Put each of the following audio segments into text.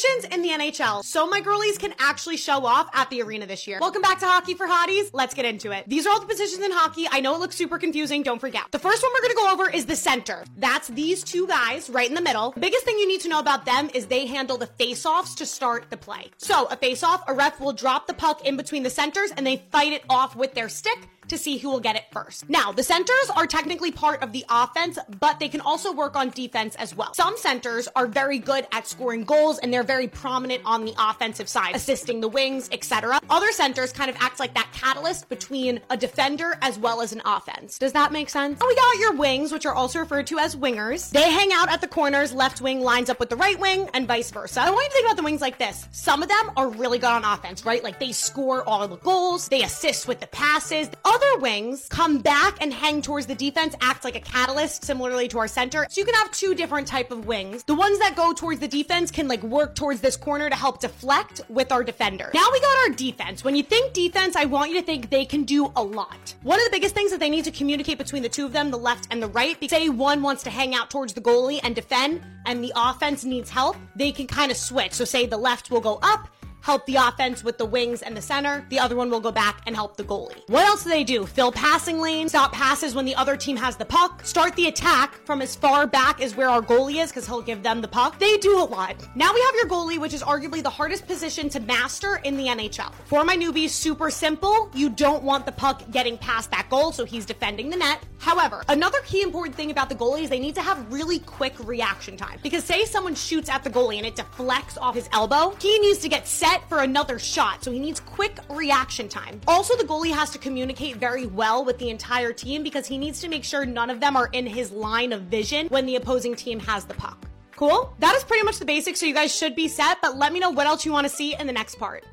positions in the NHL so my girlies can actually show off at the arena this year. Welcome back to Hockey for Hotties. Let's get into it. These are all the positions in hockey. I know it looks super confusing. Don't forget. The first one we're going to go over is the center. That's these two guys right in the middle. The biggest thing you need to know about them is they handle the face-offs to start the play. So a face-off, a ref will drop the puck in between the centers and they fight it off with their stick to see who will get it first. Now, the centers are technically part of the offense, but they can also work on defense as well. Some centers are very good at scoring goals and they're very prominent on the offensive side, assisting the wings, etc. Other centers kind of act like that catalyst between a defender as well as an offense. Does that make sense? Oh, we got your wings, which are also referred to as wingers. They hang out at the corners, left wing lines up with the right wing, and vice versa. I want you to think about the wings like this. Some of them are really good on offense, right? Like they score all the goals, they assist with the passes. Other other wings come back and hang towards the defense, act like a catalyst, similarly to our center. So you can have two different type of wings. The ones that go towards the defense can like work towards this corner to help deflect with our defender. Now we got our defense. When you think defense, I want you to think they can do a lot. One of the biggest things that they need to communicate between the two of them, the left and the right, say one wants to hang out towards the goalie and defend, and the offense needs help, they can kind of switch. So say the left will go up help the offense with the wings and the center. The other one will go back and help the goalie. What else do they do? Fill passing lanes, stop passes when the other team has the puck, start the attack from as far back as where our goalie is because he'll give them the puck. They do a lot. Now we have your goalie, which is arguably the hardest position to master in the NHL. For my newbies, super simple. You don't want the puck getting past that goal, so he's defending the net. However, another key important thing about the goalie is they need to have really quick reaction time. Because say someone shoots at the goalie and it deflects off his elbow, he needs to get set set for another shot, so he needs quick reaction time. Also, the goalie has to communicate very well with the entire team because he needs to make sure none of them are in his line of vision when the opposing team has the puck. Cool? That is pretty much the basics, so you guys should be set, but let me know what else you want to see in the next part.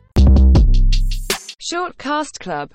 Short Cast Club